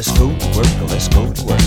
Let's go to work, let's go to work.